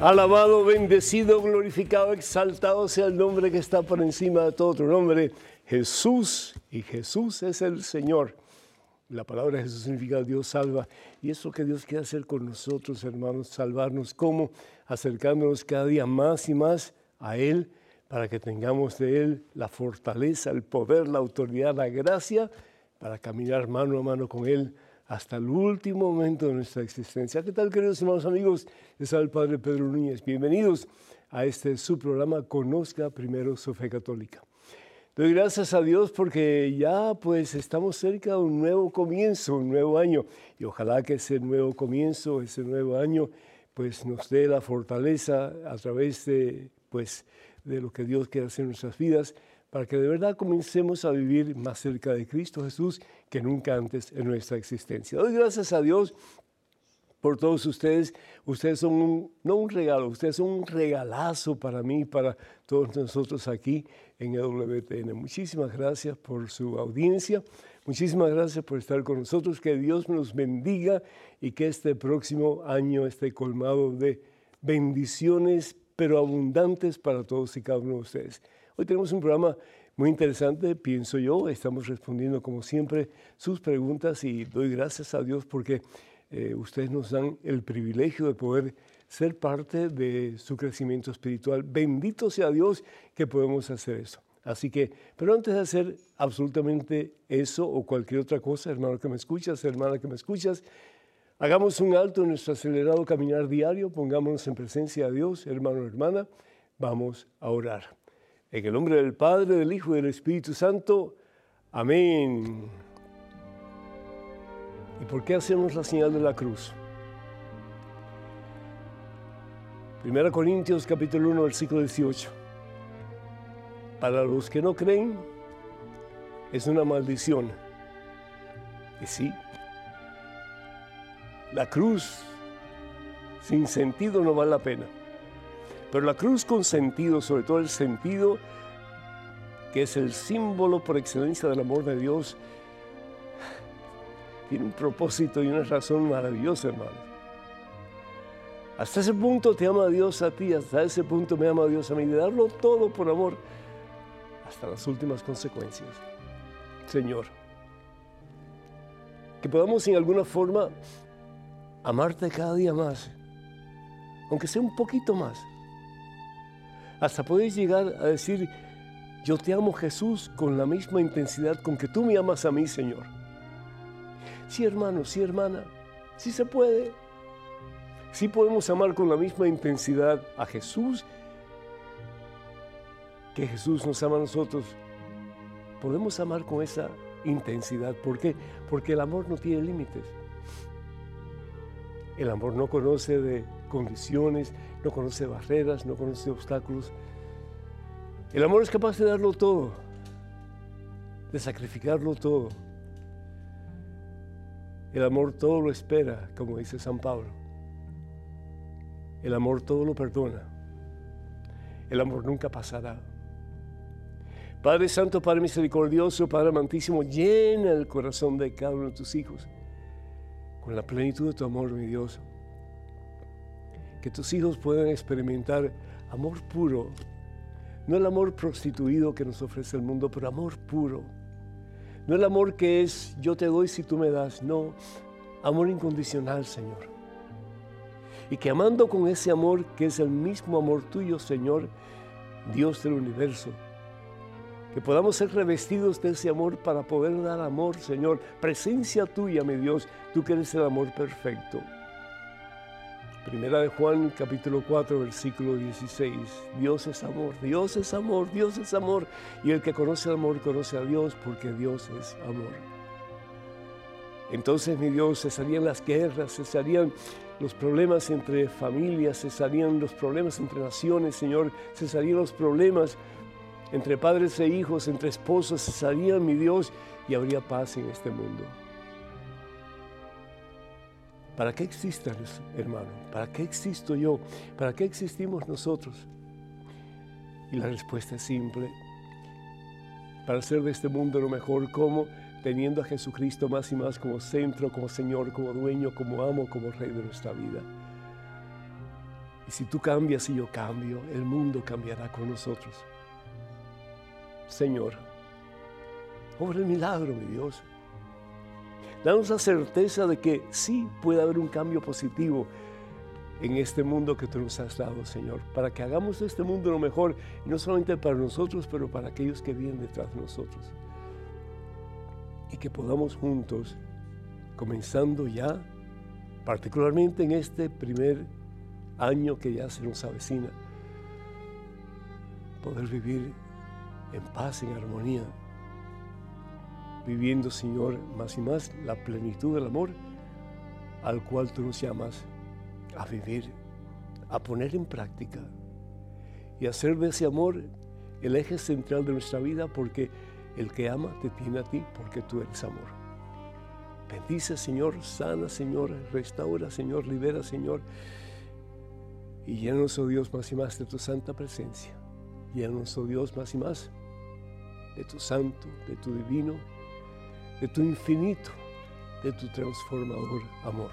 Alabado, bendecido, glorificado, exaltado sea el nombre que está por encima de todo otro nombre, Jesús. Y Jesús es el Señor. La palabra Jesús significa Dios salva. Y eso que Dios quiere hacer con nosotros, hermanos, salvarnos. ¿Cómo? Acercándonos cada día más y más a Él para que tengamos de Él la fortaleza, el poder, la autoridad, la gracia para caminar mano a mano con Él hasta el último momento de nuestra existencia. ¿Qué tal, queridos hermanos amigos? Habla el Padre Pedro Núñez. Bienvenidos a este su programa Conozca Primero su Fe Católica. Doy gracias a Dios porque ya pues estamos cerca de un nuevo comienzo, un nuevo año. Y ojalá que ese nuevo comienzo, ese nuevo año, pues nos dé la fortaleza a través de pues de lo que Dios quiere hacer en nuestras vidas para que de verdad comencemos a vivir más cerca de Cristo Jesús que nunca antes en nuestra existencia. Doy gracias a Dios por todos ustedes. Ustedes son un, no un regalo, ustedes son un regalazo para mí, para todos nosotros aquí en EWTN. Muchísimas gracias por su audiencia. Muchísimas gracias por estar con nosotros. Que Dios nos bendiga y que este próximo año esté colmado de bendiciones, pero abundantes para todos y cada uno de ustedes. Hoy tenemos un programa muy interesante, pienso yo. Estamos respondiendo, como siempre, sus preguntas y doy gracias a Dios porque eh, ustedes nos dan el privilegio de poder ser parte de su crecimiento espiritual. Bendito sea Dios que podemos hacer eso. Así que, pero antes de hacer absolutamente eso o cualquier otra cosa, hermano que me escuchas, hermana que me escuchas, hagamos un alto en nuestro acelerado caminar diario, pongámonos en presencia de Dios, hermano, hermana, vamos a orar. En el nombre del Padre, del Hijo y del Espíritu Santo. Amén. ¿Y por qué hacemos la señal de la cruz? 1 Corintios capítulo 1, versículo 18. Para los que no creen, es una maldición. Y sí, la cruz sin sentido no vale la pena. Pero la cruz con sentido, sobre todo el sentido que es el símbolo por excelencia del amor de Dios, tiene un propósito y una razón maravillosa, hermano. Hasta ese punto te ama Dios a ti, hasta ese punto me ama Dios a mí, de darlo todo por amor, hasta las últimas consecuencias. Señor, que podamos en alguna forma amarte cada día más, aunque sea un poquito más hasta poder llegar a decir, yo te amo Jesús con la misma intensidad con que tú me amas a mí, Señor. Sí, hermano, sí, hermana, sí se puede. Sí podemos amar con la misma intensidad a Jesús que Jesús nos ama a nosotros. Podemos amar con esa intensidad. ¿Por qué? Porque el amor no tiene límites. El amor no conoce de condiciones, no conoce barreras, no conoce obstáculos. El amor es capaz de darlo todo, de sacrificarlo todo. El amor todo lo espera, como dice San Pablo. El amor todo lo perdona. El amor nunca pasará. Padre Santo, Padre Misericordioso, Padre Amantísimo, llena el corazón de cada uno de tus hijos con la plenitud de tu amor, mi Dios que tus hijos puedan experimentar amor puro, no el amor prostituido que nos ofrece el mundo, pero amor puro. No el amor que es yo te doy si tú me das, no, amor incondicional, Señor. Y que amando con ese amor, que es el mismo amor tuyo, Señor, Dios del universo, que podamos ser revestidos de ese amor para poder dar amor, Señor, presencia tuya, mi Dios, tú que eres el amor perfecto. Primera de Juan capítulo 4 versículo 16. Dios es amor, Dios es amor, Dios es amor. Y el que conoce el amor conoce a Dios porque Dios es amor. Entonces, mi Dios, cesarían las guerras, cesarían los problemas entre familias, cesarían los problemas entre naciones, Señor, cesarían los problemas entre padres e hijos, entre esposos, cesarían, mi Dios, y habría paz en este mundo. ¿Para qué existas, hermano? ¿Para qué existo yo? ¿Para qué existimos nosotros? Y la respuesta es simple. Para hacer de este mundo lo mejor, como teniendo a Jesucristo más y más como centro, como Señor, como dueño, como amo, como Rey de nuestra vida. Y si tú cambias y yo cambio, el mundo cambiará con nosotros. Señor, obra el milagro, mi Dios. Danos la certeza de que sí puede haber un cambio positivo en este mundo que tú nos has dado, Señor, para que hagamos de este mundo lo mejor, no solamente para nosotros, pero para aquellos que vienen detrás de nosotros. Y que podamos juntos, comenzando ya, particularmente en este primer año que ya se nos avecina, poder vivir en paz, en armonía, viviendo, Señor, más y más la plenitud del amor al cual tú nos llamas a vivir, a poner en práctica y hacer de ese amor el eje central de nuestra vida porque el que ama te tiene a ti porque tú eres amor. Bendice, Señor, sana, Señor, restaura, Señor, libera, Señor. Y llénanos, oh Dios, más y más de tu santa presencia. Llénanos, oh Dios, más y más de tu santo, de tu divino, de tu infinito, de tu transformador amor.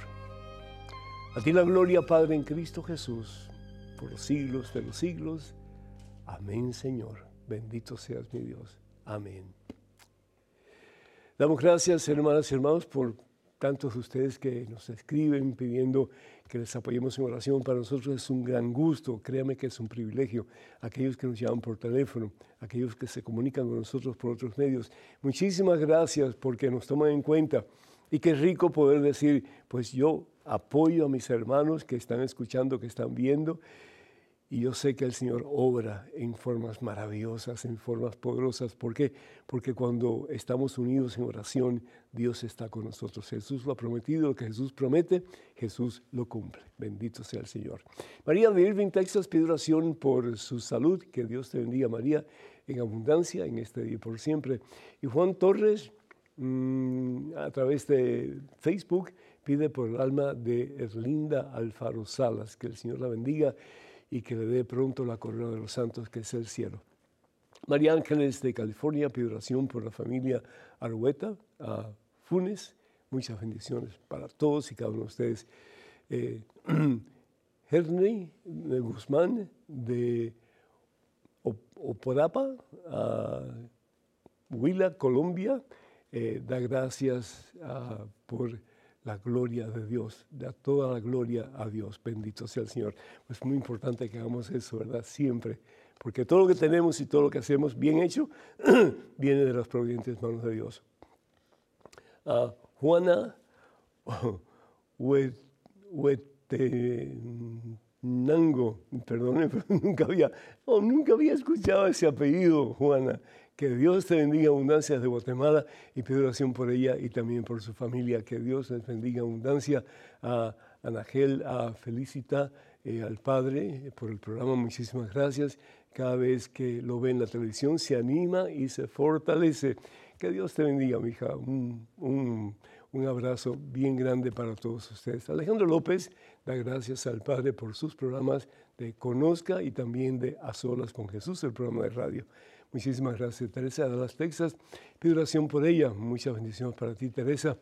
A ti la gloria, Padre, en Cristo Jesús, por los siglos de los siglos. Amén, Señor. Bendito seas mi Dios. Amén. Damos gracias, hermanas y hermanos, por tantos de ustedes que nos escriben pidiendo que les apoyemos en oración. Para nosotros es un gran gusto, créame que es un privilegio. Aquellos que nos llaman por teléfono, aquellos que se comunican con nosotros por otros medios. Muchísimas gracias porque nos toman en cuenta. Y qué rico poder decir, pues yo apoyo a mis hermanos que están escuchando, que están viendo. Y yo sé que el Señor obra en formas maravillosas, en formas poderosas. ¿Por qué? Porque cuando estamos unidos en oración, Dios está con nosotros. Jesús lo ha prometido, lo que Jesús promete, Jesús lo cumple. Bendito sea el Señor. María de Irving, Texas, pide oración por su salud. Que Dios te bendiga, María, en abundancia en este día por siempre. Y Juan Torres, mm, a través de Facebook, pide por el alma de Erlinda Alfaro Salas, que el Señor la bendiga y que le dé pronto la corona de los santos, que es el cielo. María Ángeles de California pide oración por la familia Argueta, a Funes. Muchas bendiciones para todos y cada uno de ustedes. Eh, de Guzmán de Opodapa, a Huila, Colombia, eh, da gracias uh, por la gloria de Dios, da toda la gloria a Dios, bendito sea el Señor. Es muy importante que hagamos eso, ¿verdad? Siempre, porque todo lo que tenemos y todo lo que hacemos bien hecho viene de las providentes manos de Dios. Uh, Juana Huetenango, perdón, nunca había, oh, nunca había escuchado ese apellido, Juana. Que Dios te bendiga abundancia de Guatemala y pido oración por ella y también por su familia. Que Dios les bendiga abundancia a Anagel, a Felicita, eh, al Padre por el programa. Muchísimas gracias. Cada vez que lo ve en la televisión se anima y se fortalece. Que Dios te bendiga, mi hija. Un, un abrazo bien grande para todos ustedes. Alejandro López da gracias al Padre por sus programas de Conozca y también de A Solas con Jesús, el programa de radio. Muchísimas gracias, Teresa de Dallas, Texas. Pido oración por ella. Muchas bendiciones para ti, Teresa,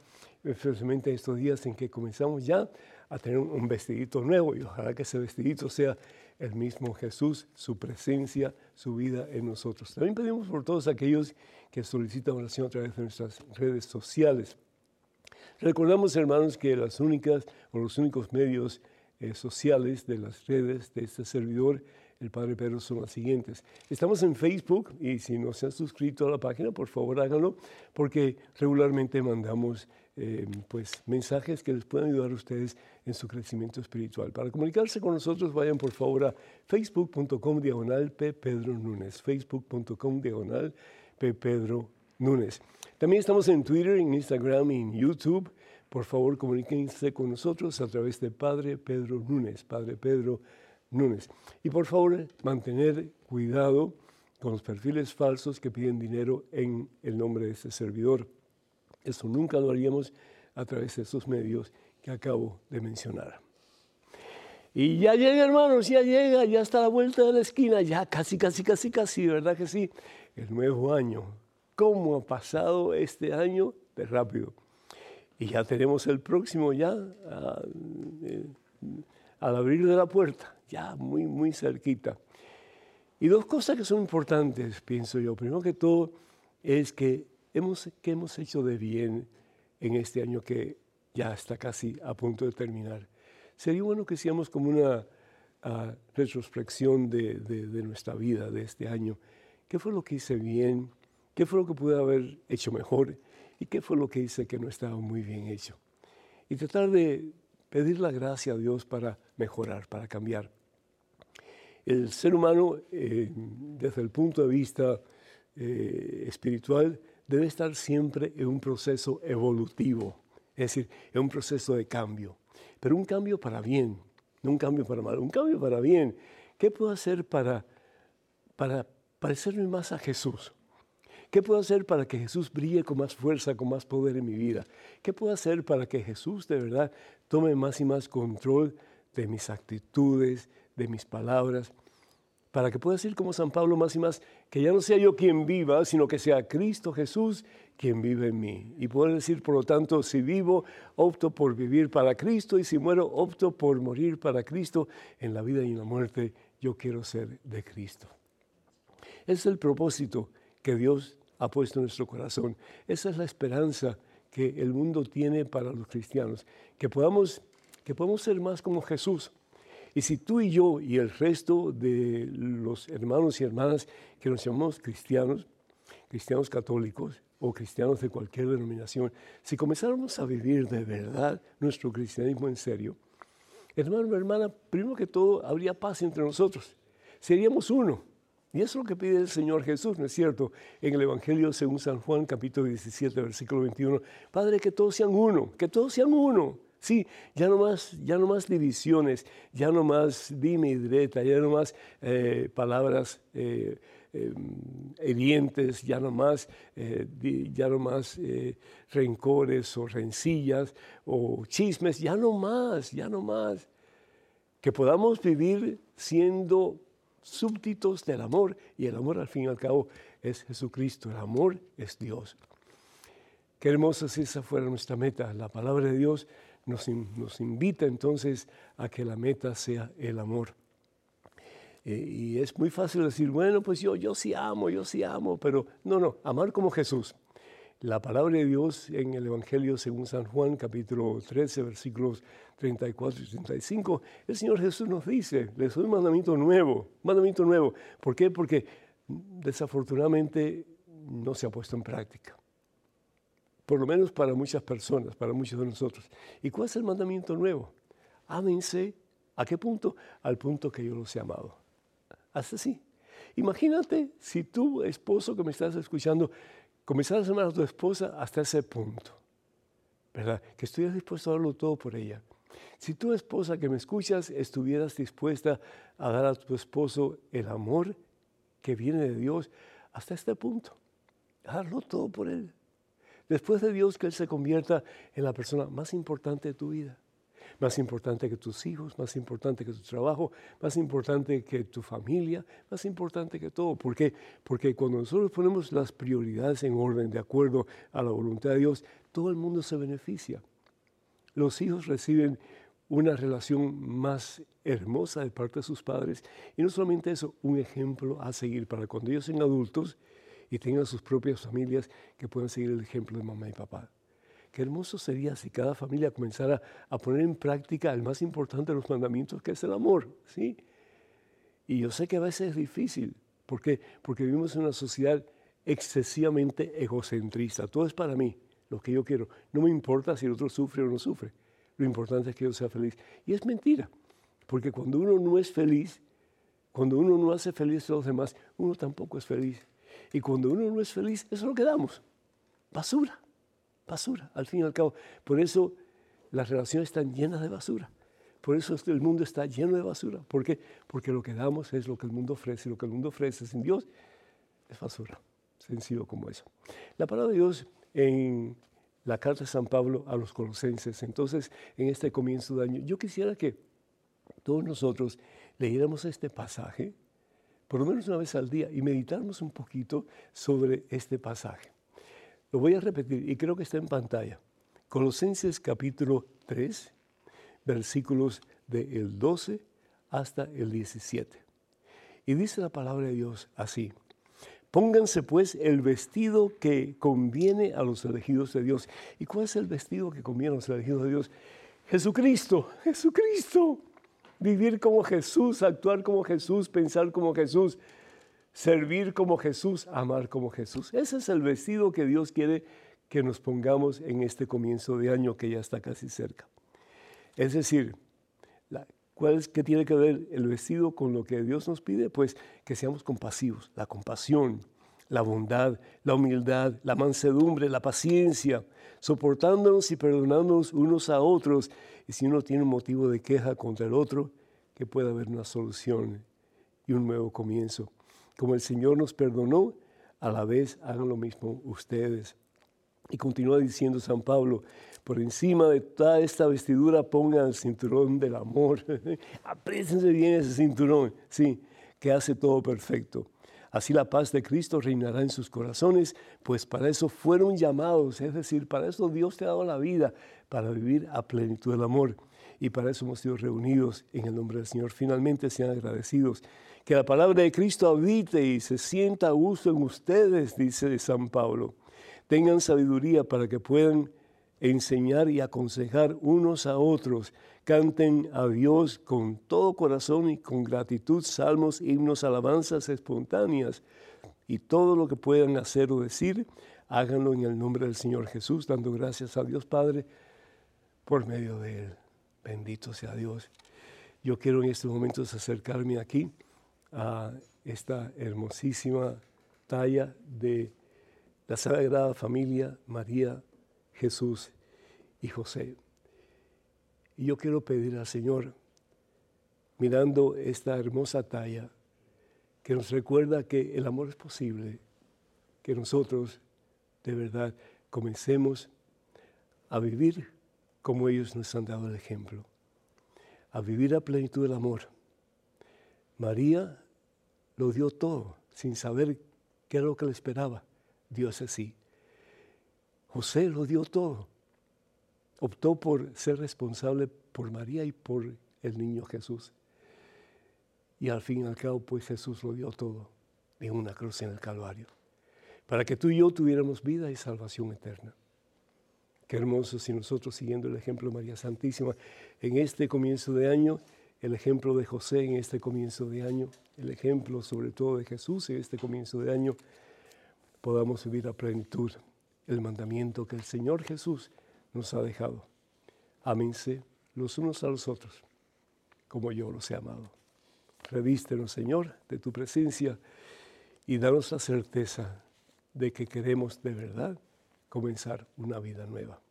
especialmente estos días en que comenzamos ya a tener un vestidito nuevo y ojalá que ese vestidito sea el mismo Jesús, su presencia, su vida en nosotros. También pedimos por todos aquellos que solicitan oración a través de nuestras redes sociales. Recordamos, hermanos, que las únicas o los únicos medios eh, sociales de las redes de este servidor el Padre Pedro son las siguientes. Estamos en Facebook y si no se han suscrito a la página, por favor háganlo, porque regularmente mandamos eh, pues, mensajes que les pueden ayudar a ustedes en su crecimiento espiritual. Para comunicarse con nosotros, vayan por favor a facebook.com diagonal P. Pedro Núñez, facebook.com diagonal P. Pedro Núñez. También estamos en Twitter, en Instagram y en YouTube. Por favor, comuníquense con nosotros a través de Padre Pedro Núñez, Padre Pedro Núñez. Y por favor, mantener cuidado con los perfiles falsos que piden dinero en el nombre de este servidor. Eso nunca lo haríamos a través de esos medios que acabo de mencionar. Y ya llega, hermanos, ya llega, ya está a la vuelta de la esquina, ya casi, casi, casi, casi, ¿verdad que sí? El nuevo año. ¿Cómo ha pasado este año de rápido? Y ya tenemos el próximo ya. Ah, eh, al abrir de la puerta, ya muy, muy cerquita. Y dos cosas que son importantes, pienso yo. Primero que todo es que hemos, que hemos hecho de bien en este año que ya está casi a punto de terminar. Sería bueno que hiciéramos como una ah, retrospección de, de, nuestra vida de este año. ¿Qué fue lo que hice bien? ¿Qué fue lo que pude haber hecho mejor? ¿Y qué fue lo que hice que no estaba muy bien hecho? Y tratar de pedir la gracia a Dios para mejorar, para cambiar. El ser humano, eh, desde el punto de vista eh, espiritual, debe estar siempre en un proceso evolutivo, es decir, en un proceso de cambio, pero un cambio para bien, no un cambio para mal, un cambio para bien. ¿Qué puedo hacer para, para parecerme más a Jesús? ¿Qué puedo hacer para que Jesús brille con más fuerza, con más poder en mi vida? ¿Qué puedo hacer para que Jesús de verdad tome más y más control de mis actitudes, de mis palabras? Para que pueda decir como San Pablo más y más, que ya no sea yo quien viva, sino que sea Cristo Jesús quien vive en mí. Y poder decir, por lo tanto, si vivo, opto por vivir para Cristo y si muero, opto por morir para Cristo. En la vida y en la muerte, yo quiero ser de Cristo. Es el propósito que Dios ha puesto en nuestro corazón. Esa es la esperanza que el mundo tiene para los cristianos, que podamos, que podamos ser más como Jesús. Y si tú y yo y el resto de los hermanos y hermanas que nos llamamos cristianos, cristianos católicos o cristianos de cualquier denominación, si comenzáramos a vivir de verdad nuestro cristianismo en serio, hermano hermana, primero que todo habría paz entre nosotros. Seríamos uno. Y eso es lo que pide el Señor Jesús, ¿no es cierto? En el Evangelio según San Juan, capítulo 17, versículo 21. Padre, que todos sean uno, que todos sean uno. Sí, ya no más, ya no más divisiones, ya no más dime y direta, ya no más eh, palabras eh, em, ya no más, eh, ya no más rencores o rencillas o chismes, ya no más, ya no más. Que podamos vivir siendo súbditos del amor y el amor al fin y al cabo es Jesucristo, el amor es Dios. Qué hermoso si esa fuera nuestra meta. La palabra de Dios nos, nos invita entonces a que la meta sea el amor. Eh, y es muy fácil decir, bueno, pues yo, yo sí amo, yo sí amo, pero no, no, amar como Jesús. La palabra de Dios en el Evangelio según San Juan, capítulo 13, versículos 34 y 35, el Señor Jesús nos dice, les doy un mandamiento nuevo, mandamiento nuevo. ¿Por qué? Porque desafortunadamente no se ha puesto en práctica. Por lo menos para muchas personas, para muchos de nosotros. ¿Y cuál es el mandamiento nuevo? Ámense. ¿A qué punto? Al punto que yo los he amado. Hasta así. Imagínate si tú, esposo que me estás escuchando, comenzar a amar a tu esposa hasta ese punto, ¿verdad? Que estuvieras dispuesto a darlo todo por ella. Si tu esposa que me escuchas estuvieras dispuesta a dar a tu esposo el amor que viene de Dios hasta este punto, darlo todo por él. Después de Dios, que Él se convierta en la persona más importante de tu vida más importante que tus hijos, más importante que tu trabajo, más importante que tu familia, más importante que todo. ¿Por qué? Porque cuando nosotros ponemos las prioridades en orden de acuerdo a la voluntad de Dios, todo el mundo se beneficia. Los hijos reciben una relación más hermosa de parte de sus padres y no solamente eso, un ejemplo a seguir para cuando ellos sean adultos y tengan sus propias familias que puedan seguir el ejemplo de mamá y papá. Qué hermoso sería si cada familia comenzara a poner en práctica el más importante de los mandamientos, que es el amor, ¿sí? Y yo sé que a veces es difícil, ¿por qué? Porque vivimos en una sociedad excesivamente egocentrista. Todo es para mí, lo que yo quiero. No me importa si el otro sufre o no sufre. Lo importante es que yo sea feliz. Y es mentira, porque cuando uno no es feliz, cuando uno no hace feliz a los demás, uno tampoco es feliz. Y cuando uno no es feliz, eso es lo que damos. Basura basura, al fin y al cabo. Por eso las relaciones están llenas de basura. Por eso el mundo está lleno de basura. ¿Por qué? Porque lo que damos es lo que el mundo ofrece. Lo que el mundo ofrece sin Dios es basura. Sencillo como eso. La palabra de Dios en la carta de San Pablo a los colosenses. Entonces, en este comienzo de año, yo quisiera que todos nosotros leyéramos este pasaje, por lo menos una vez al día, y meditáramos un poquito sobre este pasaje. Lo voy a repetir y creo que está en pantalla. Colosenses capítulo 3, versículos del 12 hasta el 17. Y dice la palabra de Dios así. Pónganse pues el vestido que conviene a los elegidos de Dios. ¿Y cuál es el vestido que conviene a los elegidos de Dios? Jesucristo, Jesucristo. Vivir como Jesús, actuar como Jesús, pensar como Jesús, servir como Jesús, amar como Jesús. Ese es el vestido que Dios quiere que nos pongamos en este comienzo de año que ya está casi cerca. Es decir, ¿Cuál es que tiene que ver el vestido con lo que Dios nos pide? Pues que seamos compasivos, la compasión, la bondad, la humildad, la mansedumbre, la paciencia, soportándonos y perdonándonos unos a otros. Y si uno tiene un motivo de queja contra el otro, que pueda haber una solución y un nuevo comienzo. Como el Señor nos perdonó, a la vez hagan lo mismo ustedes. Y continúa diciendo San Pablo, por encima de toda esta vestidura pongan el cinturón del amor. Apriétense bien ese cinturón, sí, que hace todo perfecto. Así la paz de Cristo reinará en sus corazones, pues para eso fueron llamados, es decir, para eso Dios te ha dado la vida, para vivir a plenitud del amor. Y para eso hemos sido reunidos en el nombre del Señor. Finalmente sean agradecidos. Que la palabra de Cristo habite y se sienta a gusto en ustedes, dice San Pablo. Tengan sabiduría para que puedan enseñar y aconsejar unos a otros. Canten a Dios con todo corazón y con gratitud salmos, himnos, alabanzas espontáneas. Y todo lo que puedan hacer o decir, háganlo en el nombre del Señor Jesús, dando gracias a Dios Padre por medio de Él. Bendito sea Dios. Yo quiero en estos momentos acercarme aquí a esta hermosísima talla de la Sagrada Familia María Jesús y José. Y yo quiero pedir al Señor, mirando esta hermosa talla, que nos recuerda que el amor es posible, que nosotros de verdad comencemos a vivir como ellos nos han dado el ejemplo, a vivir a plenitud del amor. María lo dio todo sin saber qué era lo que le esperaba. Dios así. José lo dio todo. Optó por ser responsable por María y por el niño Jesús. Y al fin y al cabo, pues Jesús lo dio todo en una cruz en el Calvario, para que tú y yo tuviéramos vida y salvación eterna. Qué hermoso si nosotros, siguiendo el ejemplo de María Santísima, en este comienzo de año, el ejemplo de José en este comienzo de año, el ejemplo sobre todo de Jesús en este comienzo de año, podamos vivir a plenitud el mandamiento que el Señor Jesús nos ha dejado. Ámense los unos a los otros, como yo los he amado. Revístenos, Señor, de tu presencia y danos la certeza de que queremos de verdad comenzar una vida nueva.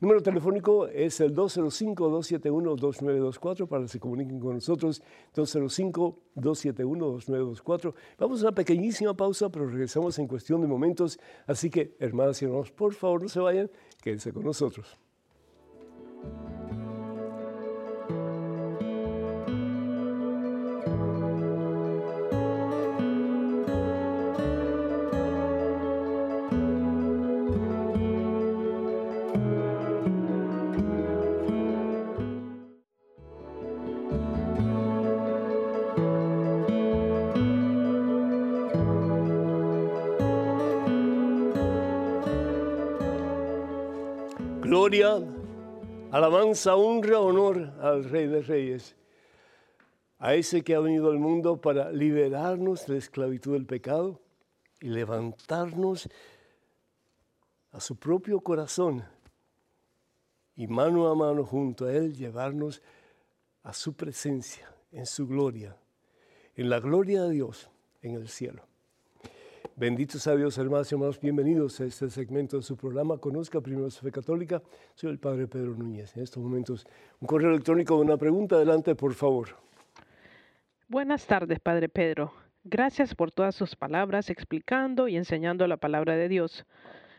Número telefónico es el 205-271-2924 para que se comuniquen con nosotros. 205-271-2924. Vamos a una pequeñísima pausa, pero regresamos en cuestión de momentos. Así que, hermanas y hermanos, por favor no se vayan, quédense con nosotros. Alabanza, honra, honor al Rey de Reyes, a ese que ha venido al mundo para liberarnos de la esclavitud del pecado y levantarnos a su propio corazón y mano a mano junto a Él llevarnos a su presencia, en su gloria, en la gloria de Dios en el cielo. Benditos a Dios, hermanos y hermanos, bienvenidos a este segmento de su programa Conozca Primero su Católica. Soy el Padre Pedro Núñez. En estos momentos, un correo electrónico de una pregunta. Adelante, por favor. Buenas tardes, Padre Pedro. Gracias por todas sus palabras explicando y enseñando la palabra de Dios.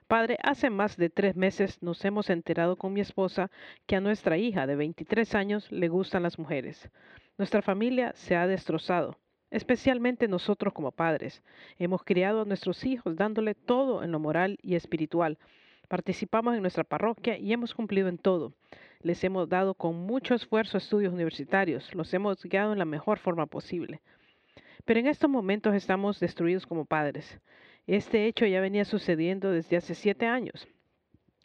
Padre, hace más de tres meses nos hemos enterado con mi esposa que a nuestra hija de 23 años le gustan las mujeres. Nuestra familia se ha destrozado especialmente nosotros como padres. Hemos criado a nuestros hijos dándole todo en lo moral y espiritual, Participamos en nuestra parroquia y hemos cumplido en todo. Les hemos dado con mucho esfuerzo estudios universitarios, los hemos guiado en la mejor forma posible. Pero en estos momentos estamos destruidos como padres. Este hecho ya venía sucediendo desde hace siete años.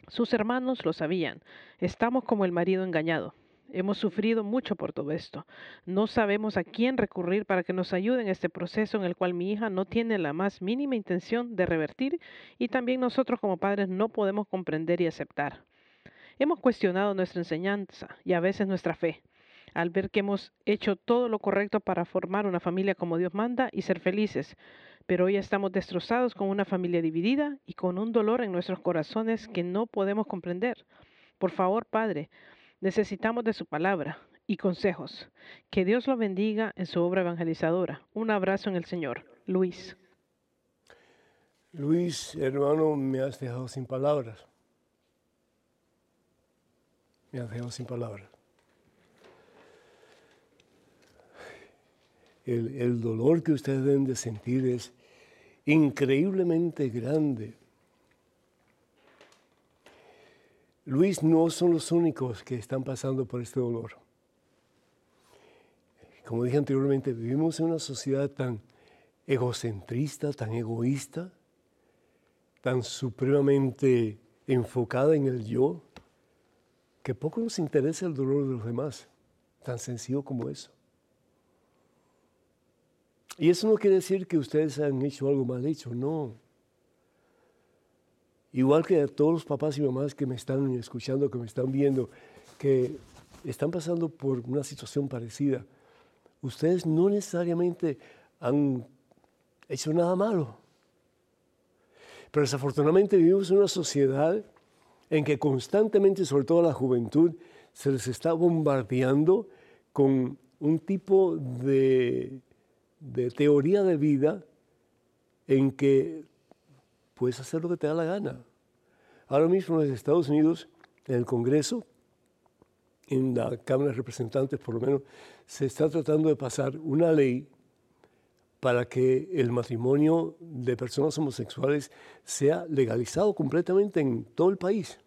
Sus hermanos lo sabían. Estamos como el marido engañado. Hemos sufrido mucho por todo esto. No sabemos a quién recurrir para que nos ayude en este proceso en el cual mi hija no tiene la más mínima intención de revertir y también nosotros como padres no podemos comprender y aceptar. Hemos cuestionado nuestra enseñanza y a veces nuestra fe, al ver que hemos hecho todo lo correcto para formar una familia como Dios manda y ser felices, pero hoy estamos destrozados con una familia dividida y con un dolor en nuestros corazones que no podemos comprender. Por favor, Padre, necesitamos de su palabra y consejos. Que Dios lo bendiga en su obra evangelizadora. Un abrazo en el Señor. Luis. Luis, hermano, me has dejado sin palabras. Me has dejado sin palabras. el, dolor que ustedes deben de sentir es increíblemente grande. Luis no son los únicos que están pasando por este dolor. Como dije anteriormente, vivimos en una sociedad tan egocentrista, tan egoísta, tan supremamente enfocada en el yo, que poco nos interesa el dolor de los demás, tan sencillo como eso. Y eso no quiere decir que ustedes han hecho algo mal hecho, no. Igual que a todos los papás y mamás que me están escuchando, que me están viendo, que están pasando por una situación parecida, ustedes no necesariamente han hecho nada malo. Pero desafortunadamente vivimos en una sociedad en que constantemente, sobre todo a la juventud, se les está bombardeando con un tipo de de teoría de vida en que puedes hacer lo que te da la gana. Ahora mismo en los Estados Unidos, en el Congreso, en la Cámara de Representantes por lo menos, se está tratando de pasar una ley para que el matrimonio de personas homosexuales sea legalizado completamente en todo el país.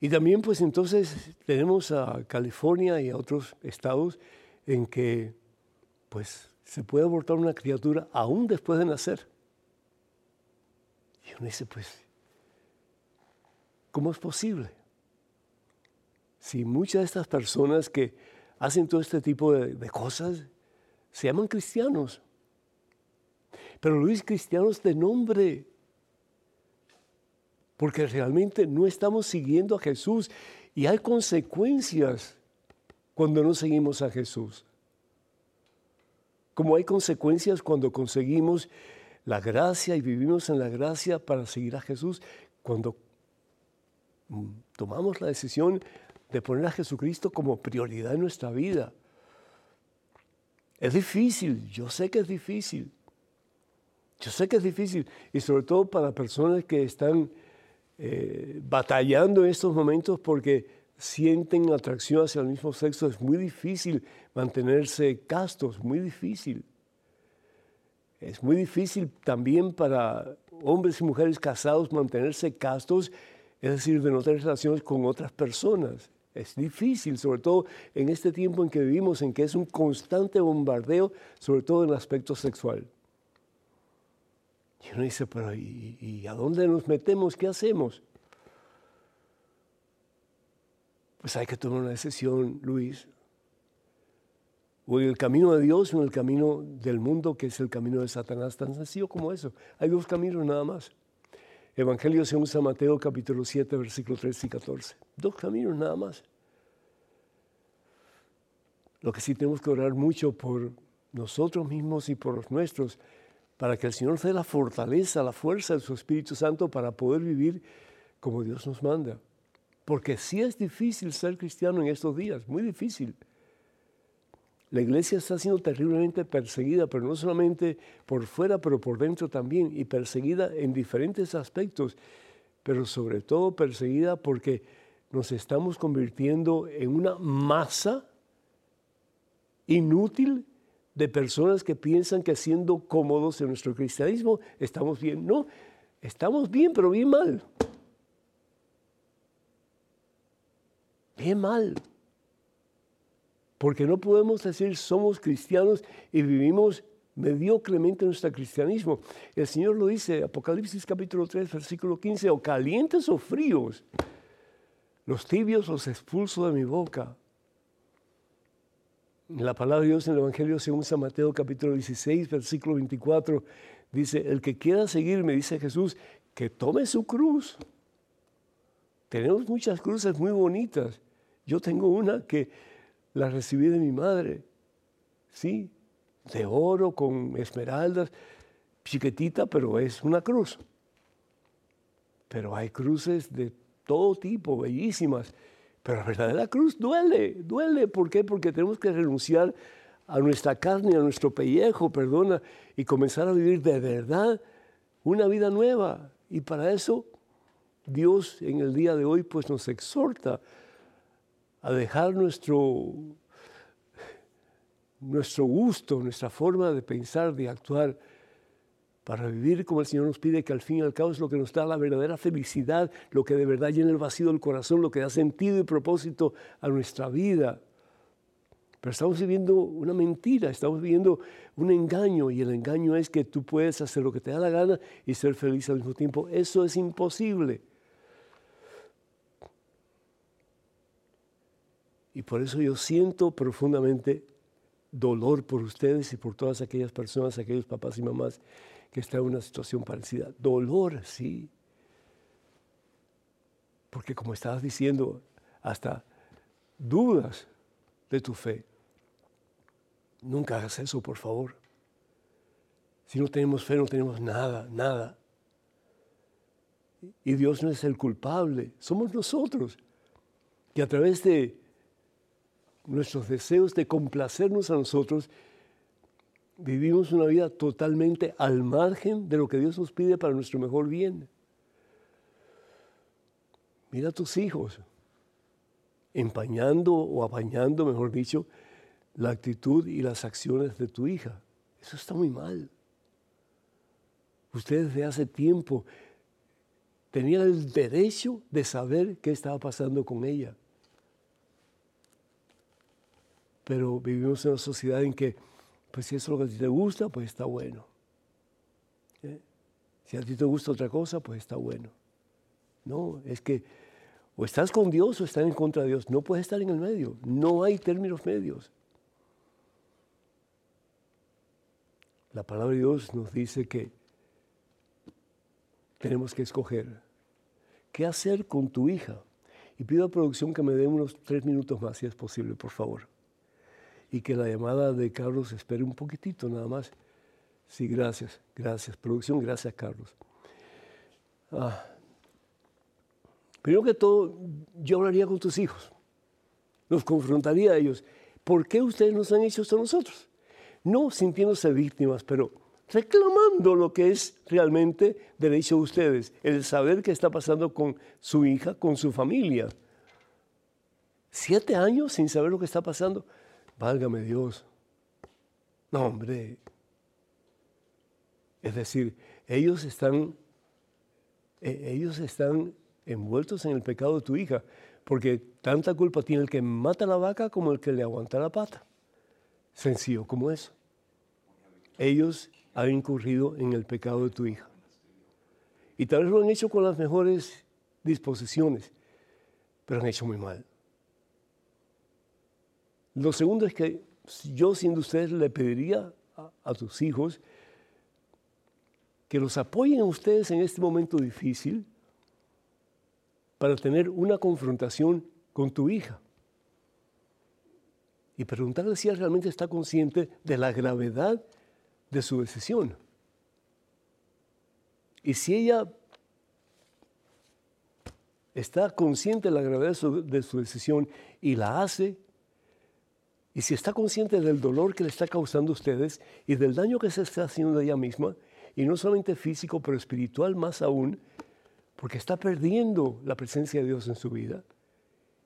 Y también pues entonces tenemos a California y a otros estados en que pues se puede abortar una criatura aún después de nacer. Y uno dice, pues, ¿cómo es posible? Si muchas de estas personas que hacen todo este tipo de, cosas se llaman cristianos, pero Luis cristianos de nombre, porque realmente no estamos siguiendo a Jesús. Y hay consecuencias cuando no seguimos a Jesús. Como hay consecuencias cuando conseguimos la gracia y vivimos en la gracia para seguir a Jesús, cuando mm, tomamos la decisión de poner a Jesucristo como prioridad en nuestra vida. Es difícil, yo sé que es difícil. Yo sé que es difícil y sobre todo para personas que están eh, batallando en estos momentos porque sienten atracción hacia el mismo sexo, es muy difícil mantenerse castos, muy difícil. Es muy difícil también para hombres y mujeres casados mantenerse castos, es decir, de no tener relaciones con otras personas. Es difícil, sobre todo en este tiempo en que vivimos, en que es un constante bombardeo, sobre todo en el aspecto sexual. Y uno dice, pero ¿y, y a dónde nos metemos? ¿Qué hacemos? pues hay que tomar una decisión, Luis. O en el camino de Dios o en el camino del mundo, que es el camino de Satanás, tan sencillo como eso. Hay dos caminos nada más. Evangelio según San Mateo capítulo 7, versículos 13 y 14. Dos caminos nada más. Lo que sí tenemos que orar mucho por nosotros mismos y por los nuestros, para que el Señor dé la fortaleza, la fuerza de su Espíritu Santo para poder vivir como Dios nos manda. Porque sí es difícil ser cristiano en estos días, muy difícil. La iglesia está siendo terriblemente perseguida, pero no solamente por fuera, pero por dentro también, y perseguida en diferentes aspectos, pero sobre todo perseguida porque nos estamos convirtiendo en una masa inútil de personas que piensan que siendo cómodos en nuestro cristianismo estamos bien. No, estamos bien, pero bien mal. Bien mal. Porque no podemos decir somos cristianos y vivimos mediocremente nuestro cristianismo. El Señor lo dice, Apocalipsis capítulo 3, versículo 15, o calientes o fríos, los tibios los expulso de mi boca. La palabra de Dios en el Evangelio según San Mateo capítulo 16, versículo 24, dice, el que quiera seguirme, dice Jesús, que tome su cruz. Tenemos muchas cruces muy bonitas. Yo tengo una que la recibí de mi madre, sí, de oro con esmeraldas, chiquitita, pero es una cruz. Pero hay cruces de todo tipo, bellísimas. Pero la verdadera cruz duele, duele. ¿Por qué? Porque tenemos que renunciar a nuestra carne, a nuestro pellejo, perdona, y comenzar a vivir de verdad una vida nueva. Y para eso Dios en el día de hoy pues nos exhorta a dejar nuestro, nuestro gusto, nuestra forma de pensar, de actuar, para vivir como el Señor nos pide, que al fin y al cabo es lo que nos da la verdadera felicidad, lo que de verdad llena el vacío del corazón, lo que da sentido y propósito a nuestra vida. Pero estamos viviendo una mentira, estamos viviendo un engaño y el engaño es que tú puedes hacer lo que te da la gana y ser feliz al mismo tiempo. Eso es imposible. Y por eso yo siento profundamente dolor por ustedes y por todas aquellas personas, aquellos papás y mamás que están en una situación parecida. Dolor, sí. Porque como estabas diciendo, hasta dudas de tu fe. Nunca hagas eso, por favor. Si no tenemos fe, no tenemos nada, nada. Y Dios no es el culpable, somos nosotros, que a través de nuestros deseos de complacernos a nosotros, vivimos una vida totalmente al margen de lo que Dios nos pide para nuestro mejor bien. Mira a tus hijos, empañando o apañando, mejor dicho, la actitud y las acciones de tu hija. Eso está muy mal. Ustedes desde hace tiempo tenían el derecho de saber qué estaba pasando con ella. Pero vivimos en una sociedad en que, pues si eso es lo que a ti te gusta, pues está bueno. ¿Eh? Si a ti te gusta otra cosa, pues está bueno. No, es que o estás con Dios o estás en contra de Dios. No puedes estar en el medio. No hay términos medios. La palabra de Dios nos dice que tenemos que escoger qué hacer con tu hija. Y pido a producción que me dé unos tres minutos más, si es posible, por favor y que la llamada de Carlos espere un poquitito nada más. Sí, gracias, gracias. Producción, gracias, Carlos. Ah. Primero que todo, yo hablaría con tus hijos, los confrontaría a ellos. ¿Por qué ustedes nos han hecho esto a nosotros? No sintiéndose víctimas, pero reclamando lo que es realmente derecho de ustedes, el saber qué está pasando con su hija, con su familia. Siete años sin saber lo que está pasando. Válgame Dios. No, hombre. Es decir, ellos están, e, ellos están envueltos en el pecado de tu hija, porque tanta culpa tiene el que mata la vaca como el que le aguanta la pata. Sencillo como eso. Ellos han incurrido en el pecado de tu hija. Y tal vez lo han hecho con las mejores disposiciones, pero han hecho muy mal. Lo segundo es que yo siendo ustedes le pediría a, tus hijos que los apoyen a ustedes en este momento difícil para tener una confrontación con tu hija. Y preguntarle si realmente está consciente de la gravedad de su decisión. Y si ella está consciente de la gravedad de su decisión y la hace, y si está consciente del dolor que le está causando a ustedes y del daño que se está haciendo de ella misma, y no solamente físico, pero espiritual más aún, porque está perdiendo la presencia de Dios en su vida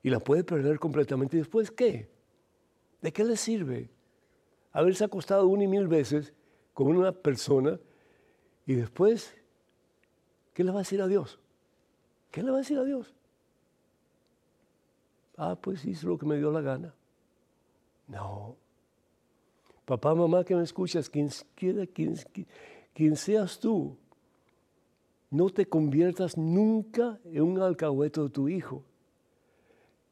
y la puede perder completamente. ¿Y después qué? ¿De qué le sirve haberse acostado una y mil veces con una persona y después ¿Qué le va a decir a Dios? ¿Qué le va a decir a Dios? Ah, pues hice lo que me dio la gana. No. Papá, mamá que me escuchas, quien, quiera, quien, seas tú, no te conviertas nunca en un alcahueto de tu hijo.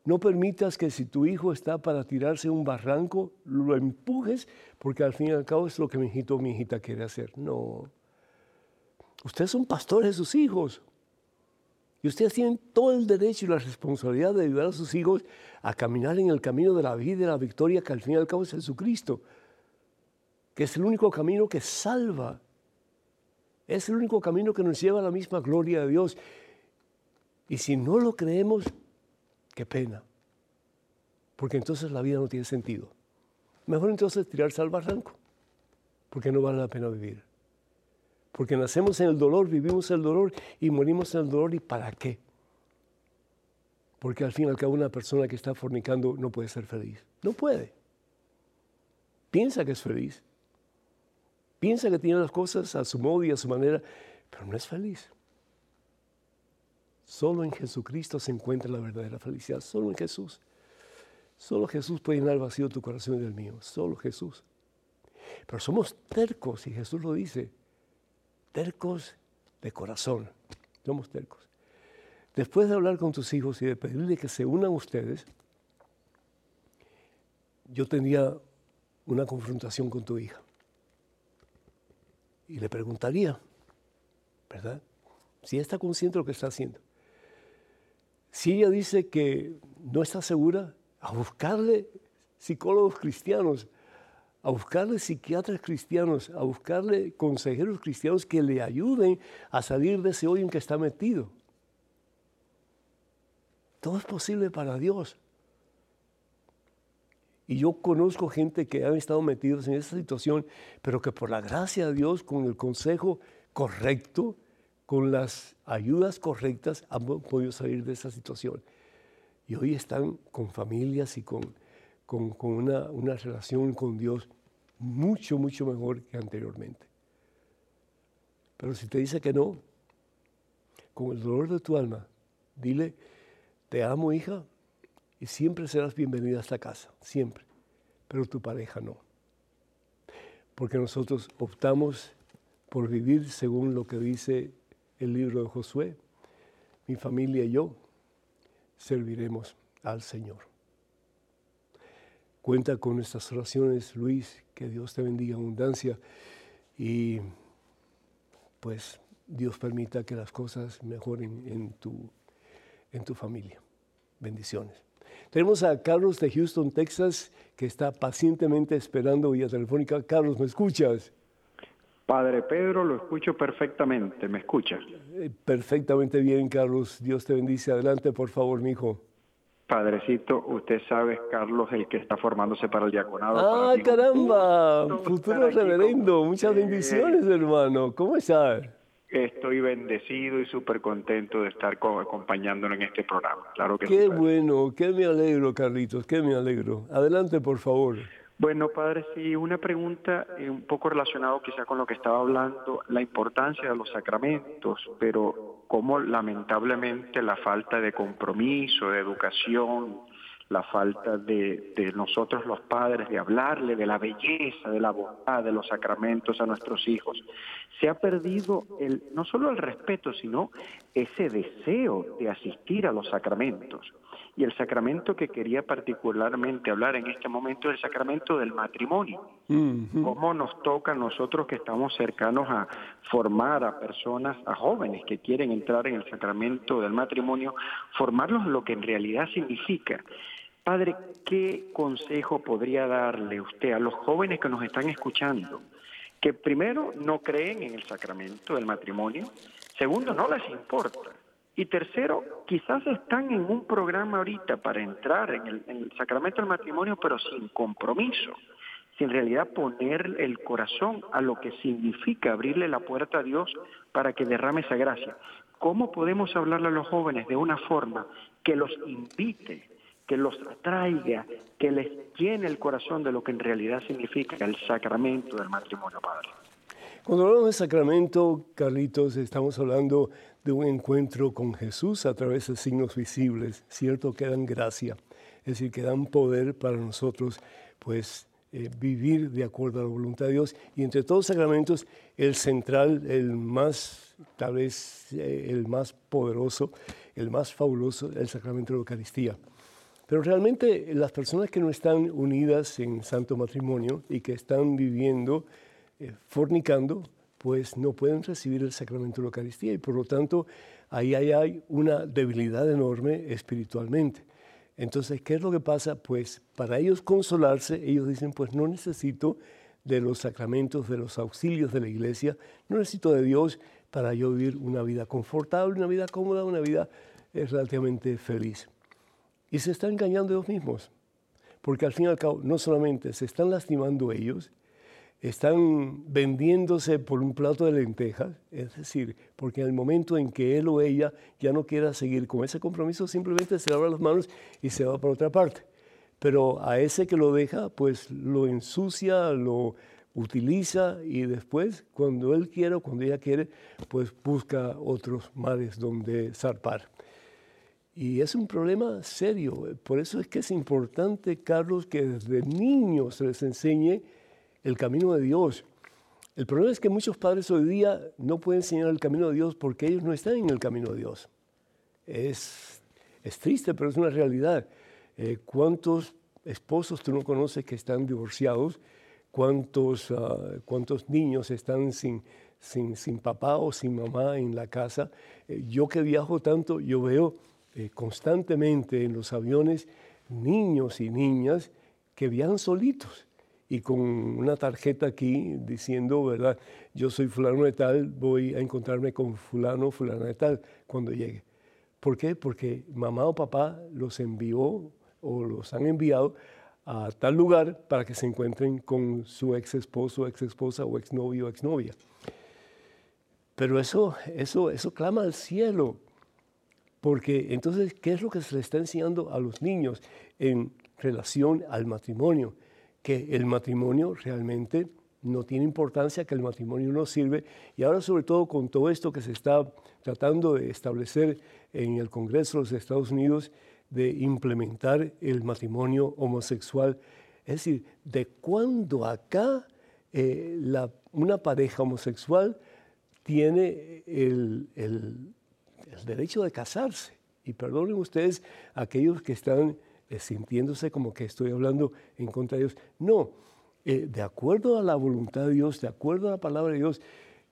No permitas que si tu hijo está para tirarse un barranco, lo empujes, porque al fin y al cabo es lo que mi hijito o mi hijita quiere hacer. No. Ustedes son pastores de sus hijos. Y ustedes tienen todo el derecho y la responsabilidad de ayudar a sus hijos a caminar en el camino de la vida y de la victoria, que al fin y al cabo es Jesucristo, que es el único camino que salva. Es el único camino que nos lleva a la misma gloria de Dios. Y si no lo creemos, qué pena. Porque entonces la vida no tiene sentido. Mejor entonces tirarse al barranco, porque no vale la pena vivir. Porque nacemos en el dolor, vivimos el dolor y morimos en el dolor. ¿Y para qué? Porque al fin y al cabo una persona que está fornicando no puede ser feliz. No puede. Piensa que es feliz. Piensa que tiene las cosas a su modo y a su manera, pero no es feliz. Solo en Jesucristo se encuentra la verdadera felicidad. Solo en Jesús. Solo Jesús puede llenar el vacío tu corazón y del mío. Solo Jesús. Pero somos tercos y Jesús lo dice tercos de corazón. Somos tercos. Después de hablar con tus hijos y de pedirle que se unan ustedes, yo tendría una confrontación con tu hija. Y le preguntaría, ¿verdad? Si ella está consciente de lo que está haciendo. Si ella dice que no está segura, a buscarle psicólogos cristianos a buscarle psiquiatras cristianos, a buscarle consejeros cristianos que le ayuden a salir de ese hoyo en que está metido. Todo es posible para Dios. Y yo conozco gente que han estado metidos en esa situación, pero que por la gracia de Dios, con el consejo correcto, con las ayudas correctas, han podido salir de esa situación. Y hoy están con familias y con con, una, una relación con Dios mucho, mucho mejor que anteriormente. Pero si te dice que no, con el dolor de tu alma, dile, te amo hija y siempre serás bienvenida a esta casa, siempre, pero tu pareja no. Porque nosotros optamos por vivir según lo que dice el libro de Josué. Mi familia y yo serviremos al Señor. Cuenta con nuestras oraciones, Luis, que Dios te bendiga en abundancia y pues Dios permita que las cosas mejoren en tu, en tu familia. Bendiciones. Tenemos a Carlos de Houston, Texas, que está pacientemente esperando vía telefónica. Carlos, ¿me escuchas? Padre Pedro, lo escucho perfectamente. ¿Me escuchas? Eh, perfectamente bien, Carlos. Dios te bendice. Adelante, por favor, mi hijo. Padrecito, usted sabe, Carlos, el que está formándose para el diaconado. Ah, caramba, futuro reverendo. Muchas bendiciones, hermano. ¿Cómo estás? Estoy bendecido y súper contento de estar acompañándolo en este programa. Claro que Qué bueno, qué me alegro, Carlitos, qué me alegro. Adelante, por favor. Bueno, padre, sí, una pregunta eh, un poco relacionado quizá con lo que estaba hablando, la importancia de los sacramentos, pero cómo lamentablemente la falta de compromiso, de educación, la falta de, de, nosotros los padres de hablarle de la belleza, de la bondad de los sacramentos a nuestros hijos. Se ha perdido el, no solo el respeto, sino ese deseo de asistir a los sacramentos. Y el sacramento que quería particularmente hablar en este momento es el sacramento del matrimonio. Cómo nos toca a nosotros que estamos cercanos a formar a personas, a jóvenes que quieren entrar en el sacramento del matrimonio, formarlos lo que en realidad significa. Padre, ¿qué consejo podría darle usted a los jóvenes que nos están escuchando? Que primero no creen en el sacramento del matrimonio, segundo no les importa y tercero, quizás están en un programa ahorita para entrar en el, sacramento del matrimonio, pero sin compromiso, sin realidad poner el corazón a lo que significa abrirle la puerta a Dios para que derrame esa gracia. ¿Cómo podemos hablarle a los jóvenes de una forma que los invite, que los atraiga, que les llene el corazón de lo que en realidad significa el sacramento del matrimonio, Padre? Cuando hablamos de sacramento, Carlitos, estamos hablando de un encuentro con Jesús a través de signos visibles, ¿cierto? Que dan gracia, es decir, que dan poder para nosotros, pues, eh, vivir de acuerdo a la voluntad de Dios. Y entre todos los sacramentos, el central, el más, tal vez, eh, el más poderoso, el más fabuloso, el sacramento de la Eucaristía. Pero realmente las personas que no están unidas en santo matrimonio y que están viviendo, eh, fornicando, pues no pueden recibir el sacramento de la Eucaristía y por lo tanto ahí hay una debilidad enorme espiritualmente. Entonces, ¿qué es lo que pasa? Pues para ellos consolarse, ellos dicen, pues no necesito de los sacramentos, de los auxilios de la iglesia, no necesito de Dios para yo vivir una vida confortable, una vida cómoda, una vida eh, relativamente feliz. Y se están engañando ellos mismos, porque al fin y al cabo no solamente se están lastimando ellos, están vendiéndose por un plato de lentejas, es decir, porque en el momento en que él o ella ya no quiera seguir con ese compromiso, simplemente se lava las manos y se va para otra parte. Pero a ese que lo deja, pues lo ensucia, lo utiliza y después, cuando él quiere o cuando ella quiere, pues busca otros mares donde zarpar. Y es un problema serio. Por eso es que es importante, Carlos, que desde niños se les enseñe el camino de Dios. El problema es que muchos padres hoy día no pueden enseñar el camino de Dios porque ellos no están en el camino de Dios. Es, es triste, pero es una realidad. Eh, ¿Cuántos esposos tú no conoces que están divorciados? ¿Cuántos, ah, cuántos niños están sin, sin, sin, papá o sin mamá en la casa? Eh, yo que viajo tanto, yo veo eh, constantemente en los aviones niños y niñas que viajan solitos y con una tarjeta aquí diciendo, ¿verdad? Yo soy fulano de tal, voy a encontrarme con fulano, fulano de tal cuando llegue. ¿Por qué? Porque mamá o papá los envió o los han enviado a tal lugar para que se encuentren con su ex esposo, ex esposa o ex novio ex novia. Pero eso, eso, eso clama al cielo. Porque entonces, ¿qué es lo que se le está enseñando a los niños en relación al matrimonio? que el matrimonio realmente no tiene importancia, que el matrimonio no sirve. Y ahora sobre todo con todo esto que se está tratando de establecer en el Congreso de los Estados Unidos, de implementar el matrimonio homosexual. Es decir, de cuándo acá eh, una pareja homosexual tiene el, el derecho de casarse. Y perdonen ustedes aquellos que están eh, sintiéndose como que estoy hablando en contra de Dios. No, eh, de acuerdo a la voluntad de Dios, de acuerdo a la palabra de Dios,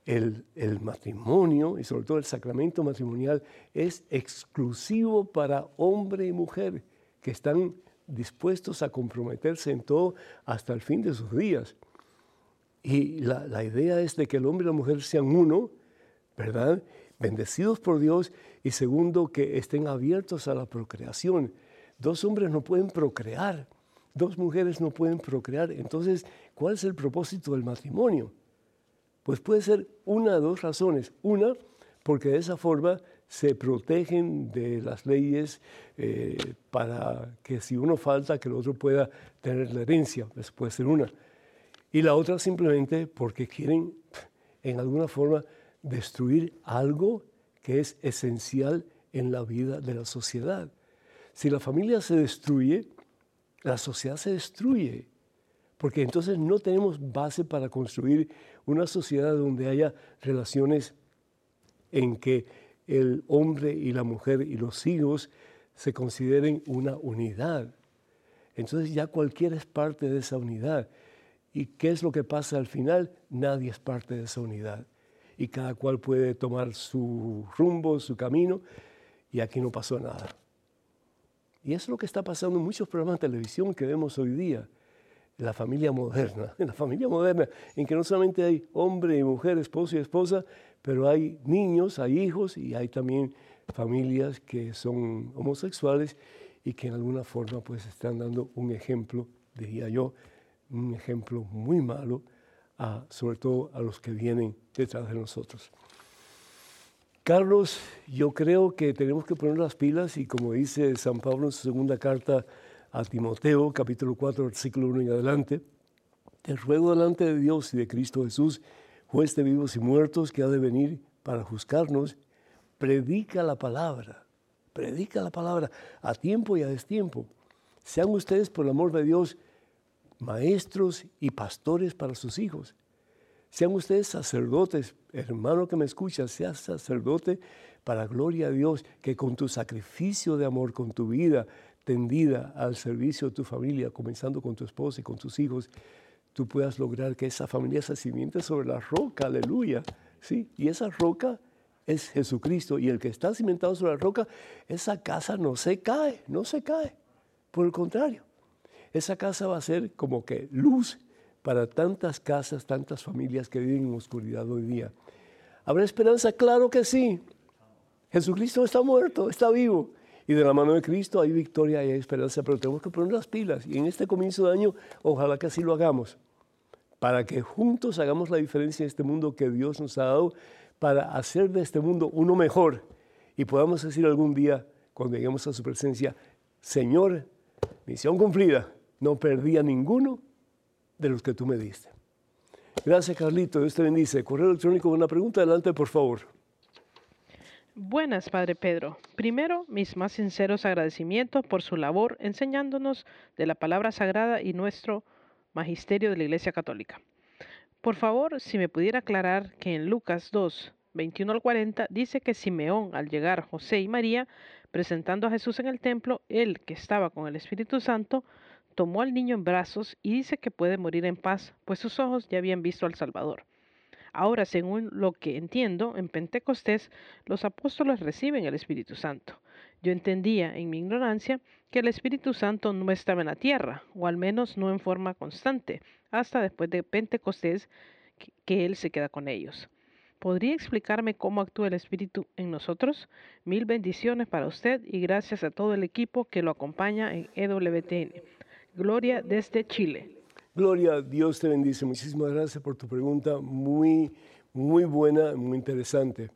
el, el, matrimonio y sobre todo el sacramento matrimonial es exclusivo para hombre y mujer que están dispuestos a comprometerse en todo hasta el fin de sus días. Y la, la idea es de que el hombre y la mujer sean uno, ¿verdad? Bendecidos por Dios y segundo, que estén abiertos a la procreación Dos hombres no pueden procrear, dos mujeres no pueden procrear. Entonces, ¿cuál es el propósito del matrimonio? Pues puede ser una de dos razones. Una, porque de esa forma se protegen de las leyes eh, para que si uno falta, que el otro pueda tener la herencia. Eso puede ser una. Y la otra simplemente porque quieren, en alguna forma, destruir algo que es esencial en la vida de la sociedad. Si la familia se destruye, la sociedad se destruye, porque entonces no tenemos base para construir una sociedad donde haya relaciones en que el hombre y la mujer y los hijos se consideren una unidad. Entonces ya cualquiera es parte de esa unidad. ¿Y qué es lo que pasa al final? Nadie es parte de esa unidad. Y cada cual puede tomar su rumbo, su camino, y aquí no pasó nada. Y es lo que está pasando en muchos programas de televisión que vemos hoy día. En la familia moderna, en la familia moderna, en que no solamente hay hombre y mujer, esposo y esposa, pero hay niños, hay hijos y hay también familias que son homosexuales y que en alguna forma pues están dando un ejemplo, diría yo, un ejemplo muy malo, sobre todo a los que vienen detrás de nosotros. Carlos, yo creo que tenemos que poner las pilas y como dice San Pablo en su segunda carta a Timoteo, capítulo 4, versículo 1 y adelante, te ruego delante de Dios y de Cristo Jesús, juez de vivos y muertos que ha de venir para juzgarnos, predica la palabra, predica la palabra a tiempo y a destiempo. Sean ustedes, por el amor de Dios, maestros y pastores para sus hijos. Sean ustedes sacerdotes, hermano que me escucha, seas sacerdote para gloria a Dios, que con tu sacrificio de amor, con tu vida tendida al servicio de tu familia, comenzando con tu esposa y con tus hijos, tú puedas lograr que esa familia se cimiente sobre la roca, aleluya. ¿sí? Y esa roca es Jesucristo. Y el que está cimentado sobre la roca, esa casa no se cae, no se cae. Por el contrario, esa casa va a ser como que luz para tantas casas, tantas familias que viven en oscuridad hoy día. ¿Habrá esperanza? Claro que sí. Jesucristo está muerto, está vivo. Y de la mano de Cristo hay victoria y hay esperanza, pero tenemos que poner las pilas. Y en este comienzo de año, ojalá que así lo hagamos, para que juntos hagamos la diferencia en este mundo que Dios nos ha dado, para hacer de este mundo uno mejor. Y podamos decir algún día, cuando lleguemos a su presencia, Señor, misión cumplida, no perdí a ninguno de los que tú me diste. Gracias, Carlito. Dios te bendice. Correo electrónico, una pregunta. Adelante, por favor. Buenas, Padre Pedro. Primero, mis más sinceros agradecimientos por su labor enseñándonos de la palabra sagrada y nuestro magisterio de la Iglesia Católica. Por favor, si me pudiera aclarar que en Lucas 2, 21 al 40 dice que Simeón, al llegar José y María, presentando a Jesús en el templo, él que estaba con el Espíritu Santo, tomó al niño en brazos y dice que puede morir en paz, pues sus ojos ya habían visto al Salvador. Ahora, según lo que entiendo, en Pentecostés los apóstoles reciben el Espíritu Santo. Yo entendía, en mi ignorancia, que el Espíritu Santo no estaba en la tierra, o al menos no en forma constante, hasta después de Pentecostés, que Él se queda con ellos. ¿Podría explicarme cómo actúa el Espíritu en nosotros? Mil bendiciones para usted y gracias a todo el equipo que lo acompaña en EWTN. Gloria desde Chile. Gloria, Dios te bendice. Muchísimas gracias por tu pregunta, muy, muy buena, muy interesante.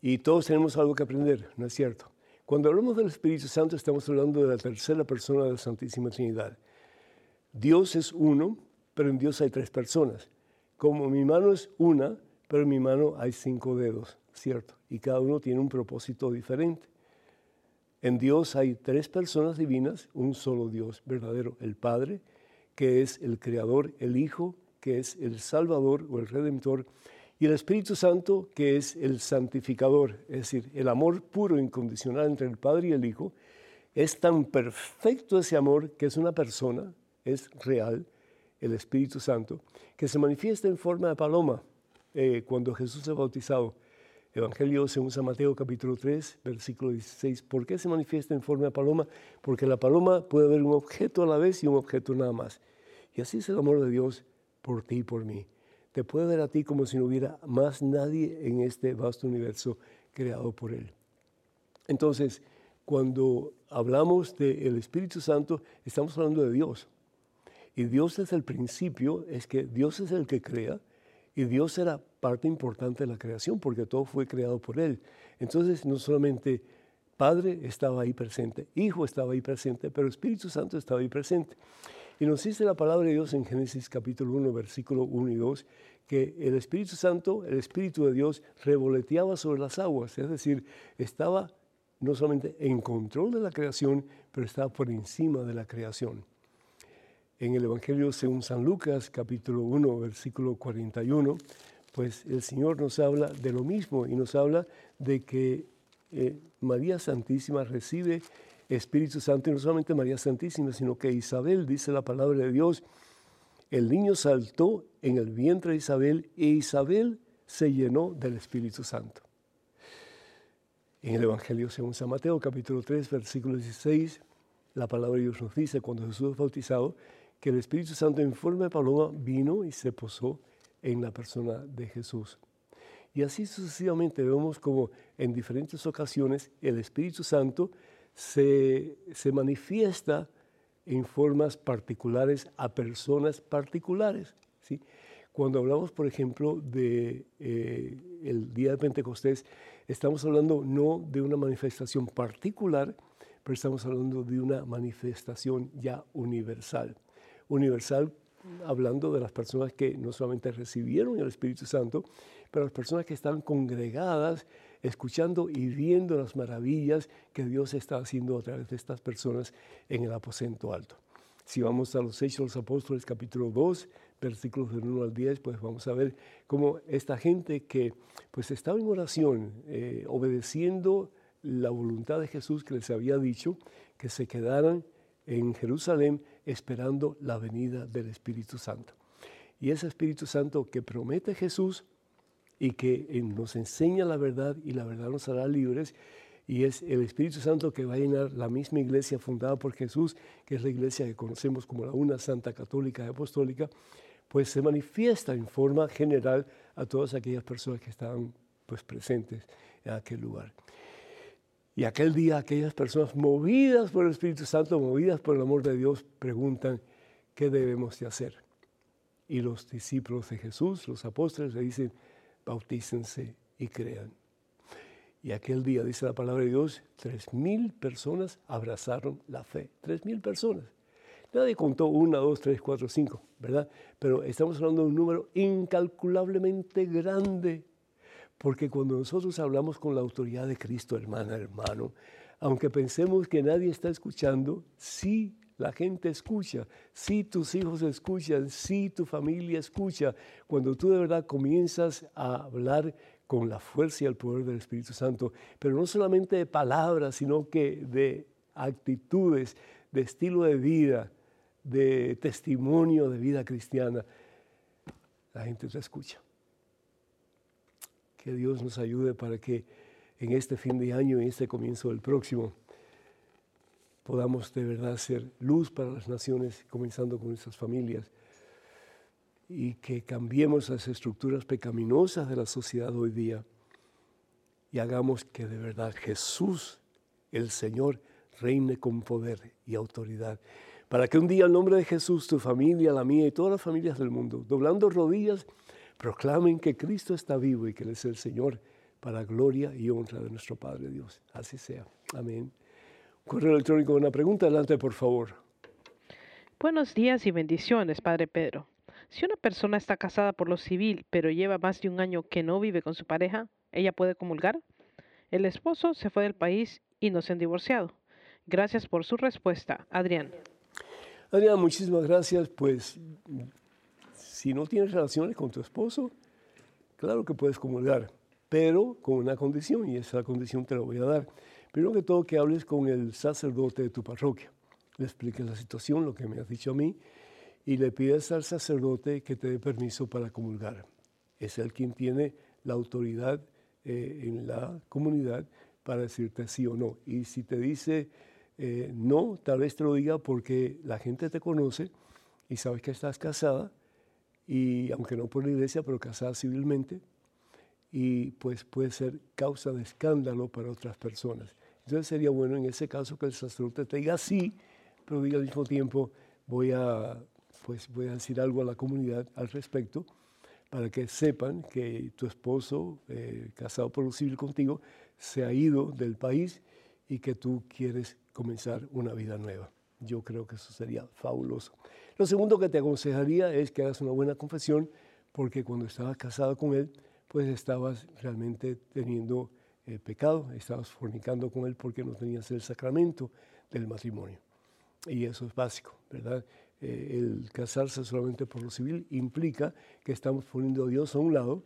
Y todos tenemos algo que aprender, ¿no es cierto? Cuando hablamos del Espíritu Santo estamos hablando de la tercera persona de la Santísima Trinidad. Dios es uno, pero en Dios hay tres personas. Como mi mano es una, pero en mi mano hay cinco dedos, ¿cierto? Y cada uno tiene un propósito diferente. En Dios hay tres personas divinas, un solo Dios verdadero, el Padre, que es el Creador, el Hijo, que es el Salvador o el Redentor, y el Espíritu Santo, que es el santificador, es decir, el amor puro e incondicional entre el Padre y el Hijo. Es tan perfecto ese amor que es una persona, es real, el Espíritu Santo, que se manifiesta en forma de paloma eh, cuando Jesús es bautizado. Evangelio según San Mateo capítulo 3, versículo 16. ¿Por qué se manifiesta en forma de paloma? Porque la paloma puede ver un objeto a la vez y un objeto nada más. Y así es el amor de Dios por ti y por mí. Te puede ver a ti como si no hubiera más nadie en este vasto universo creado por Él. Entonces, cuando hablamos del Espíritu Santo, estamos hablando de Dios. Y Dios desde el principio es que Dios es el que crea y Dios era parte importante de la creación porque todo fue creado por Él. Entonces, no solamente Padre estaba ahí presente, Hijo estaba ahí presente, pero Espíritu Santo estaba ahí presente. Y nos dice la palabra de Dios en Génesis capítulo 1, versículo 1 y 2, que el Espíritu Santo, el Espíritu de Dios, revoleteaba sobre las aguas, es decir, estaba no solamente en control de la creación, pero estaba por encima de la creación. En el Evangelio según San Lucas, capítulo 1, versículo 41, pues el Señor nos habla de lo mismo y nos habla de que eh, María Santísima recibe Espíritu Santo, y no solamente María Santísima, sino que Isabel, dice la palabra de Dios, el niño saltó en el vientre de Isabel e Isabel se llenó del Espíritu Santo. En el Evangelio según San Mateo, capítulo 3, versículo 16, la palabra de Dios nos dice, cuando Jesús es bautizado, que el Espíritu Santo en forma de paloma vino y se posó en la persona de Jesús. Y así sucesivamente vemos como en diferentes ocasiones el Espíritu Santo se, manifiesta en formas particulares a personas particulares. ¿sí? Cuando hablamos, por ejemplo, de eh, día de Pentecostés, estamos hablando no de una manifestación particular, pero estamos hablando de una manifestación ya universal. Universal hablando de las personas que no solamente recibieron el Espíritu Santo, pero las personas que están congregadas, escuchando y viendo las maravillas que Dios está haciendo a través de estas personas en el aposento alto. Si vamos a los Hechos de los Apóstoles capítulo 2, versículos del 1 al 10, pues vamos a ver cómo esta gente que pues estaba en oración, eh, obedeciendo la voluntad de Jesús que les había dicho, que se quedaran en Jerusalén esperando la venida del Espíritu Santo. Y ese Espíritu Santo que promete Jesús y que eh, nos enseña la verdad y la verdad nos hará libres, y es el Espíritu Santo que va a llenar la misma iglesia fundada por Jesús, que es la iglesia que conocemos como la una santa católica y apostólica, pues se manifiesta en forma general a todas aquellas personas que estaban pues, presentes en aquel lugar. Y aquel día aquellas personas movidas por el Espíritu Santo, movidas por el amor de Dios, preguntan, ¿qué debemos de hacer? Y los discípulos de Jesús, los apóstoles, le dicen, bautícense y crean. Y aquel día, dice la palabra de Dios, tres mil personas abrazaron la fe. Tres mil personas. Nadie contó una, dos, tres, cuatro, cinco, ¿verdad? Pero estamos hablando de un número incalculablemente grande. Porque cuando nosotros hablamos con la autoridad de Cristo, hermana, hermano, aunque pensemos que nadie está escuchando, sí la gente escucha, sí tus hijos escuchan, sí tu familia escucha. Cuando tú de verdad comienzas a hablar con la fuerza y el poder del Espíritu Santo, pero no solamente de palabras, sino que de actitudes, de estilo de vida, de testimonio de vida cristiana, la gente te escucha. Que Dios nos ayude para que en este fin de año y en este comienzo del próximo podamos de verdad ser luz para las naciones, comenzando con nuestras familias y que cambiemos las estructuras pecaminosas de la sociedad hoy día y hagamos que de verdad Jesús, el Señor, reine con poder y autoridad. Para que un día el nombre de Jesús, tu familia, la mía y todas las familias del mundo, doblando rodillas, proclamen que Cristo está vivo y que Él es el Señor para gloria y honra de nuestro Padre Dios. Así sea. Amén. Correo electrónico, una pregunta, adelante por favor. Buenos días y bendiciones, Padre Pedro. Si una persona está casada por lo civil, pero lleva más de un año que no vive con su pareja, ¿ella puede comulgar? El esposo se fue del país y no se han divorciado. Gracias por su respuesta, Adrián. Adrián, muchísimas gracias. Pues si no tienes relaciones con tu esposo, claro que puedes comulgar, pero con una condición, y esa condición te la voy a dar. Primero que todo, que hables con el sacerdote de tu parroquia, le expliques la situación, lo que me has dicho a mí, y le pides al sacerdote que te dé permiso para comulgar. Es el quien tiene la autoridad eh, en la comunidad para decirte sí o no. Y si te dice eh, no, tal vez te lo diga porque la gente te conoce y sabes que estás casada, y aunque no por la iglesia, pero casada civilmente, y pues puede ser causa de escándalo para otras personas. Entonces sería bueno en ese caso que el sacerdote te diga sí, pero diga al mismo tiempo, voy a pues voy a decir algo a la comunidad al respecto para que sepan que tu esposo, eh, casado por lo civil contigo, se ha ido del país y que tú quieres comenzar una vida nueva. Yo creo que eso sería fabuloso. Lo segundo que te aconsejaría es que hagas una buena confesión, porque cuando estabas casado con él, pues estabas realmente teniendo eh, pecado, estabas fornicando con él porque no tenías el sacramento del matrimonio. Y eso es básico, ¿verdad? Eh, el casarse solamente por lo civil implica que estamos poniendo a Dios a un lado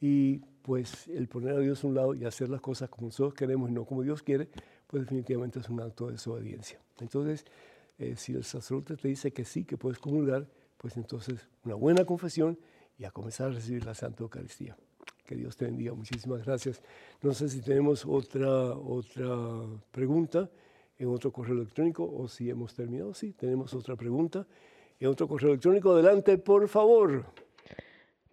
y pues el poner a Dios a un lado y hacer las cosas como nosotros queremos y no como Dios quiere, pues definitivamente es un acto de desobediencia. Entonces, eh, si el sacerdote te dice que sí, que puedes comulgar, pues entonces una buena confesión y a comenzar a recibir la Santa Eucaristía. Que Dios te bendiga. Muchísimas gracias. No sé si tenemos otra, otra pregunta en otro correo electrónico o si hemos terminado. Sí, tenemos otra pregunta en otro correo electrónico. Adelante, por favor.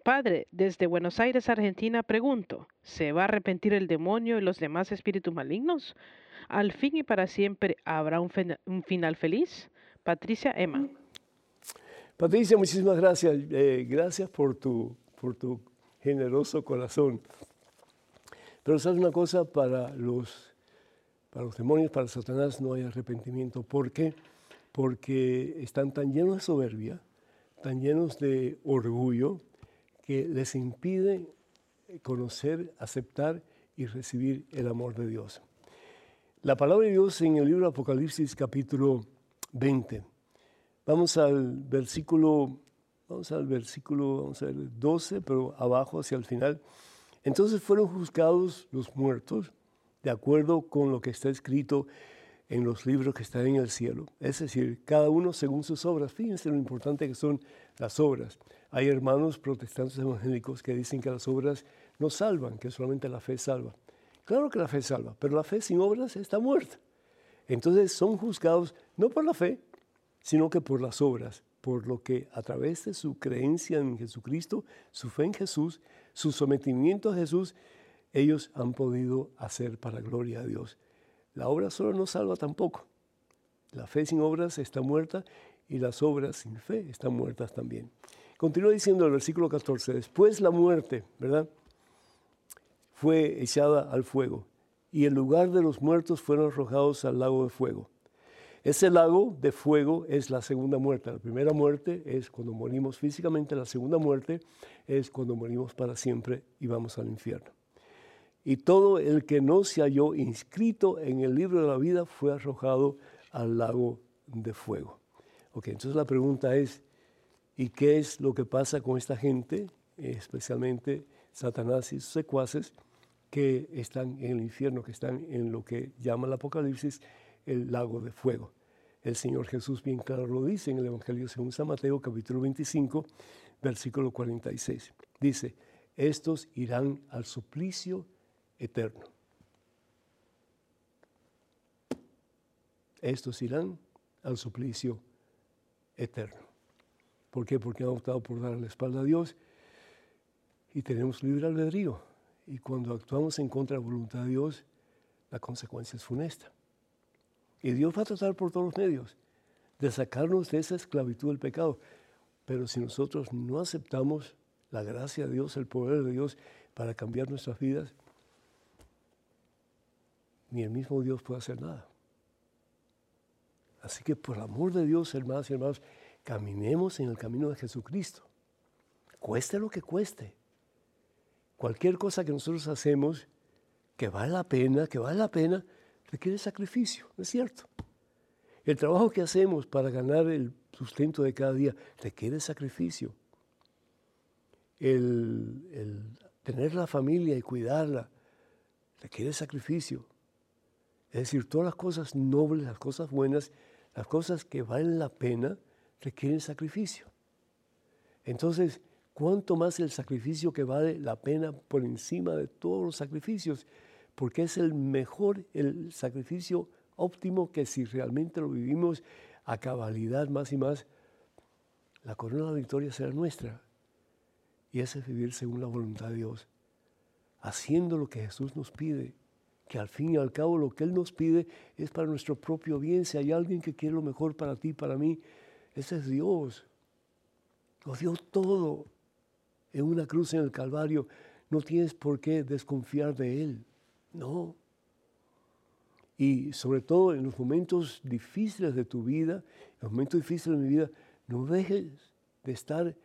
Padre, desde Buenos Aires, Argentina, pregunto, ¿se va a arrepentir el demonio y los demás espíritus malignos? ¿Al fin y para siempre habrá un, final feliz? Patricia Emma. Patricia, muchísimas gracias. Eh, gracias por tu, por tu generoso corazón. Pero sabes una cosa, para los para los demonios, para Satanás no hay arrepentimiento. ¿Por qué? Porque están tan llenos de soberbia, tan llenos de orgullo que les impide conocer, aceptar y recibir el amor de Dios. La palabra de Dios en el libro Apocalipsis capítulo 20. Vamos al versículo, vamos al versículo, vamos a ver, 12, pero abajo hacia el final. Entonces fueron juzgados los muertos de acuerdo con lo que está escrito en los libros que están en el cielo. Es decir, cada uno según sus obras. Fíjense lo importante que son las obras. Hay hermanos protestantes evangélicos que dicen que las obras no salvan, que solamente la fe salva. Claro que la fe salva, pero la fe sin obras está muerta. Entonces son juzgados no por la fe, sino que por las obras, por lo que a través de su creencia en Jesucristo, su fe en Jesús, su sometimiento a Jesús, ellos han podido hacer para gloria a Dios. La obra solo no salva tampoco. La fe sin obras está muerta y las obras sin fe están muertas también. Continúa diciendo el versículo 14, después la muerte, ¿verdad? Fue echada al fuego y el lugar de los muertos fueron arrojados al lago de fuego. Ese lago de fuego es la segunda muerte. La primera muerte es cuando morimos físicamente, la segunda muerte es cuando morimos para siempre y vamos al infierno y todo el que no se halló inscrito en el libro de la vida fue arrojado al lago de fuego. Ok, entonces la pregunta es, ¿y qué es lo que pasa con esta gente, especialmente Satanás y sus secuaces, que están en el infierno, que están en lo que llama el Apocalipsis el lago de fuego? El Señor Jesús bien claro lo dice en el Evangelio según San Mateo capítulo 25, versículo 46. Dice, estos irán al suplicio eterno. Estos irán al suplicio eterno. ¿Por qué? Porque han optado por dar la espalda a Dios y tenemos libre albedrío. Y cuando actuamos en contra de la voluntad de Dios, la consecuencia es funesta. Y Dios va a tratar por todos los medios de sacarnos de esa esclavitud del pecado. Pero si nosotros no aceptamos la gracia de Dios, el poder de Dios para cambiar nuestras vidas, ni el mismo Dios puede hacer nada. Así que por amor de Dios, hermanos y hermanos, caminemos en el camino de Jesucristo. Cueste lo que cueste. Cualquier cosa que nosotros hacemos que vale la pena, que vale la pena, requiere sacrificio, ¿no es cierto? El trabajo que hacemos para ganar el sustento de cada día requiere sacrificio. El, tener la familia y cuidarla requiere sacrificio. Es decir, todas las cosas nobles, las cosas buenas, las cosas que valen la pena, requieren sacrificio. Entonces, ¿cuánto más el sacrificio que vale la pena por encima de todos los sacrificios? Porque es el mejor, el sacrificio óptimo que si realmente lo vivimos a cabalidad más y más, la corona de la victoria será nuestra. Y es vivir según la voluntad de Dios, haciendo lo que Jesús nos pide que al fin y al cabo lo que Él nos pide es para nuestro propio bien. Si hay alguien que quiere lo mejor para ti, para mí, ese es Dios. Lo dio todo en una cruz en el Calvario. No tienes por qué desconfiar de Él. No. Y sobre todo en los momentos difíciles de tu vida, en los momentos difíciles de mi vida, no dejes de estar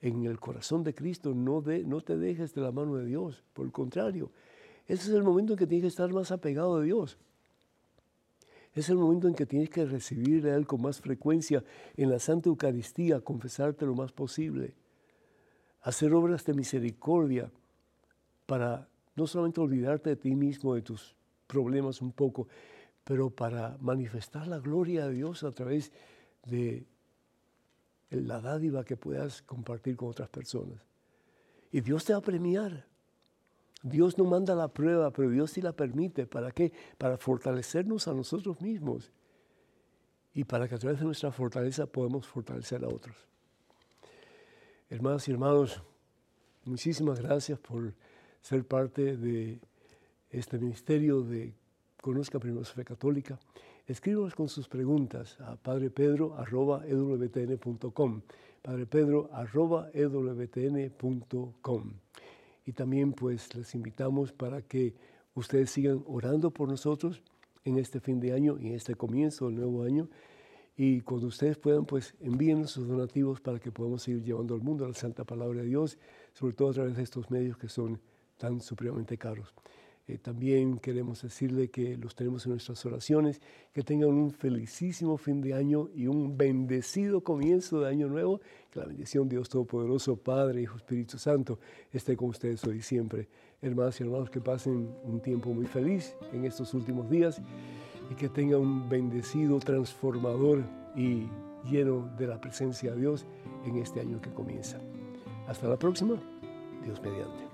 en el corazón de Cristo, no, no te dejes de la mano de Dios. Por el contrario, ese es el momento en que tienes que estar más apegado a Dios. Es el momento en que tienes que recibirle a Él con más frecuencia en la Santa Eucaristía, confesarte lo más posible, hacer obras de misericordia para no solamente olvidarte de ti mismo, de tus problemas un poco, pero para manifestar la gloria de Dios a través de la dádiva que puedas compartir con otras personas. Y Dios te va a premiar. Dios no manda la prueba, pero Dios sí la permite. ¿Para qué? Para fortalecernos a nosotros mismos y para que a través de nuestra fortaleza podamos fortalecer a otros. Hermanas y hermanos, muchísimas gracias por ser parte de este ministerio de Conozca Primero Fe Católica. Escríbanos con sus preguntas a padrepedro.ewtn.com padrepedro.ewtn.com y también pues les invitamos para que ustedes sigan orando por nosotros en este fin de año y en este comienzo del nuevo año Y cuando ustedes puedan, pues envíen sus donativos para que podamos seguir llevando al mundo la santa palabra de Dios, sobre todo a través de estos medios que son tan supremamente caros. Eh, también queremos decirle que los tenemos en nuestras oraciones, que tengan un felicísimo fin de año y un bendecido comienzo de año nuevo. Que la bendición de Dios Todopoderoso, Padre, Hijo, Espíritu Santo, esté con ustedes hoy y siempre. Hermanas y hermanos, que pasen un tiempo muy feliz en estos últimos días y que tengan un bendecido, transformador y lleno de la presencia de Dios en este año que comienza. Hasta la próxima, Dios mediante.